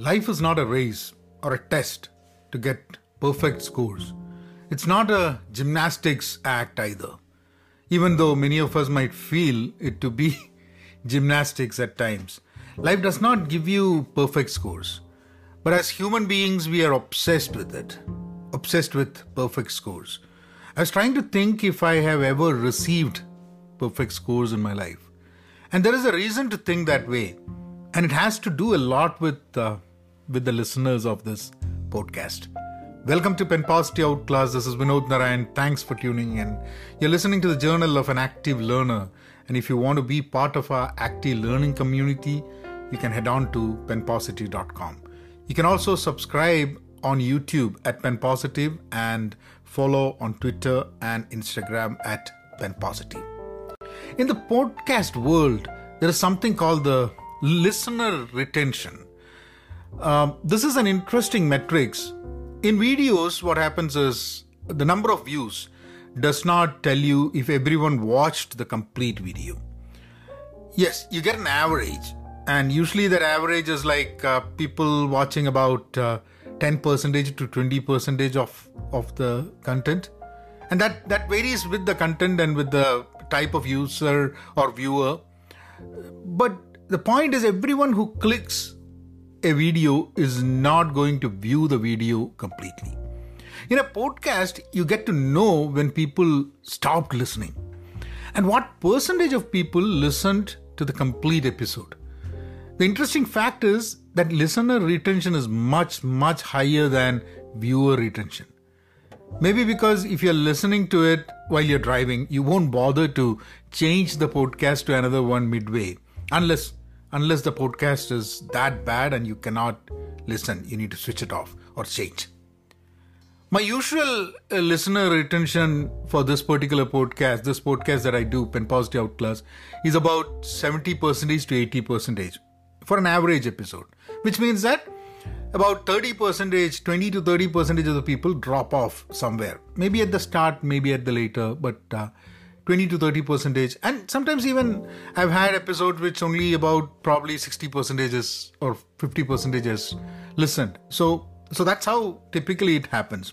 Life is not a race or a test to get perfect scores. It's not a gymnastics act either, even though many of us might feel it to be gymnastics at times. Life does not give you perfect scores, but as human beings, we are obsessed with it, obsessed with perfect scores. I was trying to think if I have ever received perfect scores in my life. And there is a reason to think that way. And it has to do a lot with, uh, with the listeners of this podcast. Welcome to Pen Positive Outclass. This is Vinod Narayan. Thanks for tuning in. You're listening to the Journal of an Active Learner. And if you want to be part of our active learning community, you can head on to penpositive.com. You can also subscribe on YouTube at Pen Positive and follow on Twitter and Instagram at Pen Positive. In the podcast world, there is something called the listener retention. Um, this is an interesting metrics. In videos, what happens is the number of views does not tell you if everyone watched the complete video. Yes, you get an average, and usually that average is like uh, people watching about uh, 10 percentage to 20 percentage of of the content, and that that varies with the content and with the type of user or viewer. But the point is, everyone who clicks a video is not going to view the video completely. In a podcast, you get to know when people stopped listening and what percentage of people listened to the complete episode. The interesting fact is that listener retention is much, much higher than viewer retention. Maybe because if you're listening to it while you're driving, you won't bother to change the podcast to another one midway unless unless the podcast is that bad and you cannot listen you need to switch it off or change. My usual uh, listener retention for this particular podcast this podcast that i do pen positive outclass is about 70 percentage to 80 percentage for an average episode. Which means that about 30 percentage 20 to 30 percentage of the people drop off somewhere. Maybe at the start maybe at the later but uh, 20 to 30 percentage and sometimes even i've had episodes which only about probably 60 percentages or 50 percentages listened. So so that's how typically it happens.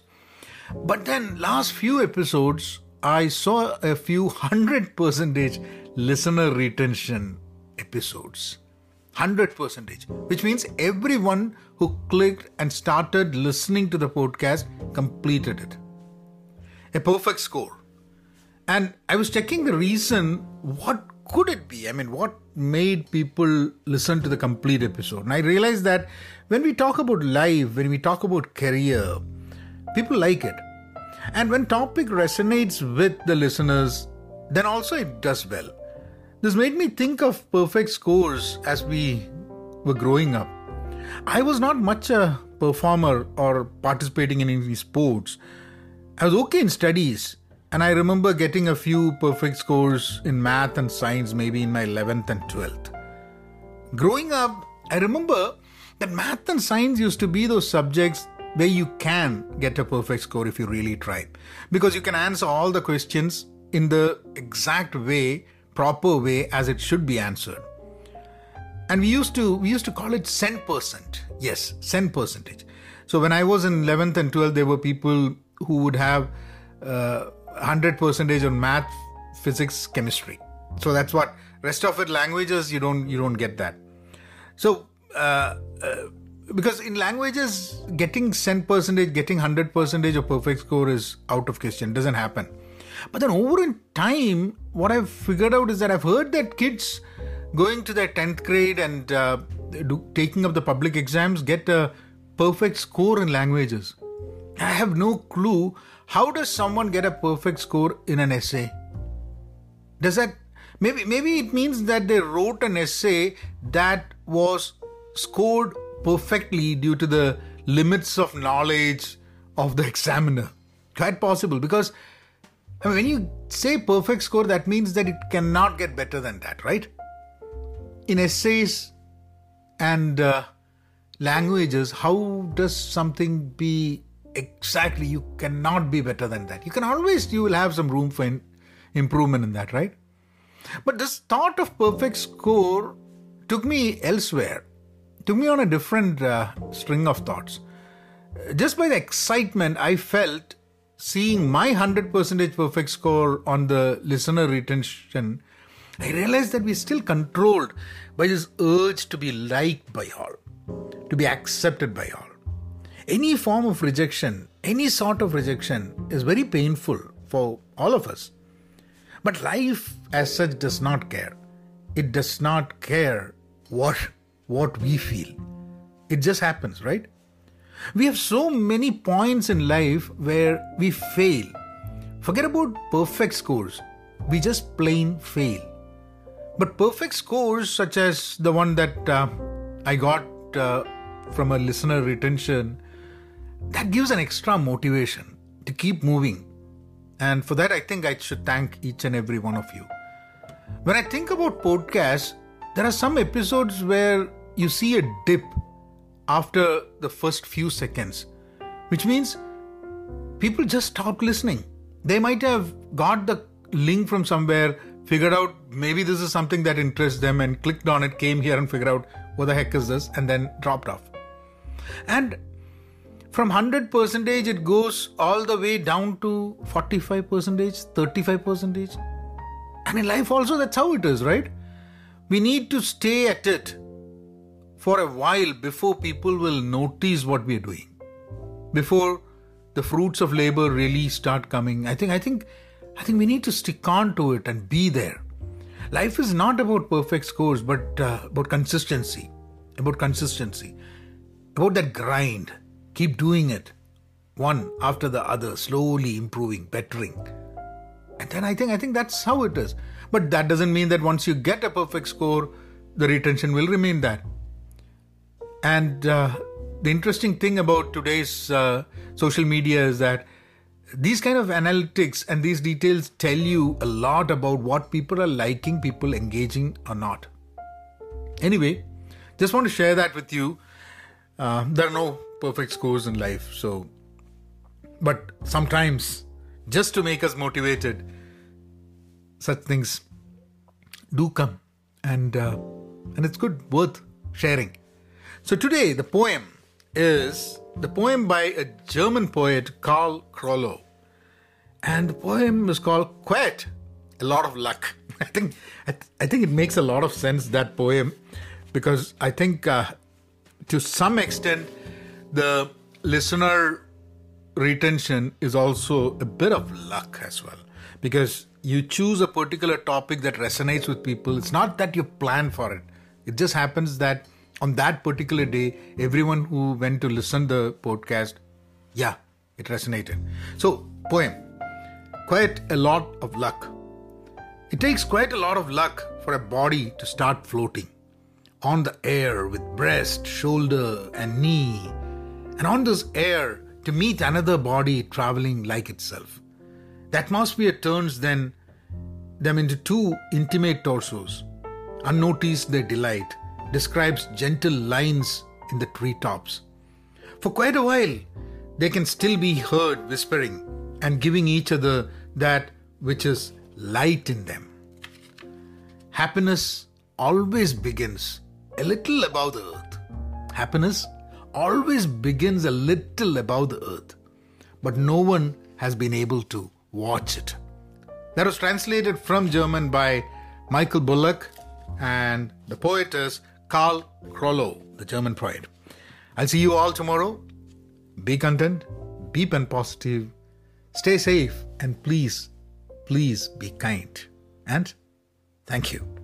But then last few episodes i saw a few hundred percentage listener retention episodes. 100 percentage which means everyone who clicked and started listening to the podcast completed it. A perfect score and I was checking the reason. What could it be? I mean, what made people listen to the complete episode? And I realized that when we talk about life, when we talk about career, people like it. And when topic resonates with the listeners, then also it does well. This made me think of perfect scores as we were growing up. I was not much a performer or participating in any sports. I was okay in studies, and I remember getting a few perfect scores in math and science, maybe in my 11th and 12th. Growing up, I remember that math and science used to be those subjects where you can get a perfect score if you really try. Because you can answer all the questions in the exact way, proper way as it should be answered. And we used to we used to call it cent percent. Yes, cent percentage. So when I was in 11th and 12th, there were people who would have uh, 100 percentage on math physics chemistry. So that's what rest of it languages you don't you don't get that. So uh, uh, because in languages getting cent percentage getting 100 percentage of perfect score is out of question doesn't happen. But then over in time what i've figured out is that i've heard that kids going to their 10th grade and uh, do, taking up the public exams get a perfect score in languages i have no clue how does someone get a perfect score in an essay? Does that maybe maybe it means that they wrote an essay that was scored perfectly due to the limits of knowledge of the examiner. Quite possible because I mean, when you say perfect score, that means that it cannot get better than that, right? In essays and uh, languages, how does something be exactly you cannot be better than that you can always you will have some room for in, improvement in that right but this thought of perfect score took me elsewhere took me on a different uh, string of thoughts. Just by the excitement I felt seeing my 100% perfect score on the listener retention, I realized that we're still controlled by this urge to be liked by all, to be accepted by all. Any form of rejection, any sort of rejection, is very painful for all of us. But life as such does not care. It does not care what what we feel. It just happens, right? We have so many points in life where we fail. Forget about perfect scores. We just plain fail. But perfect scores, such as the one that uh, I got uh, from a listener retention, that gives an extra motivation to keep moving. And for that, I think I should thank each and every one of you. When I think about podcasts, there are some episodes where you see a dip after the first few seconds, which means people just stopped listening. They might have got the link from somewhere, figured out maybe this is something that interests them, and clicked on it, came here and figured out what the heck is this, and then dropped off. And from 100 percentage, it goes all the way down to 45 percentage, 35 percentage. And in life, also, that's how it is, right? We need to stay at it for a while before people will notice what we are doing. Before the fruits of labor really start coming. I think I think I think we need to stick on to it and be there. Life is not about perfect scores, but uh, about consistency. About consistency. About that grind. Keep doing it. One after the other, slowly improving, bettering. And then I think I think that's how it is. But that doesn't mean that once you get a perfect score, the retention will remain that. And uh, the interesting thing about today's uh, social media is that these kind of analytics and these details tell you a lot about what people are liking, people engaging or not. Anyway, just want to share that with you. Uh, there are no perfect scores in life, so but sometimes just to make us motivated, such things do come, and uh, and it's good, worth sharing. So today, the poem is the poem by a German poet, Karl Krolow. And the poem is called Quite, A Lot of Luck. I think, I, th- I think it makes a lot of sense, that poem, because I think uh, to some extent, the listener retention is also a bit of luck as well. Because you choose a particular topic that resonates with people. It's not that you plan for it. It just happens that on that particular day, everyone who went to listen the podcast, yeah, it resonated. So, poem, quite a lot of luck. It takes quite a lot of luck for a body to start floating on the air with breast, shoulder, and knee, and on this air to meet another body traveling like itself. The atmosphere turns then them into two intimate torsos. Unnoticed they delight describes gentle lines in the treetops. For quite a while, they can still be heard whispering and giving each other that which is light in them. Happiness always begins a little above the earth. Happiness always begins a little above the earth, but no one has been able to watch it. That was translated from German by Michael Bullock, and the poet is Karl Krolow, the German poet. I'll see you all tomorrow. Be content, be pen positive, stay safe, and please, please be kind. And thank you.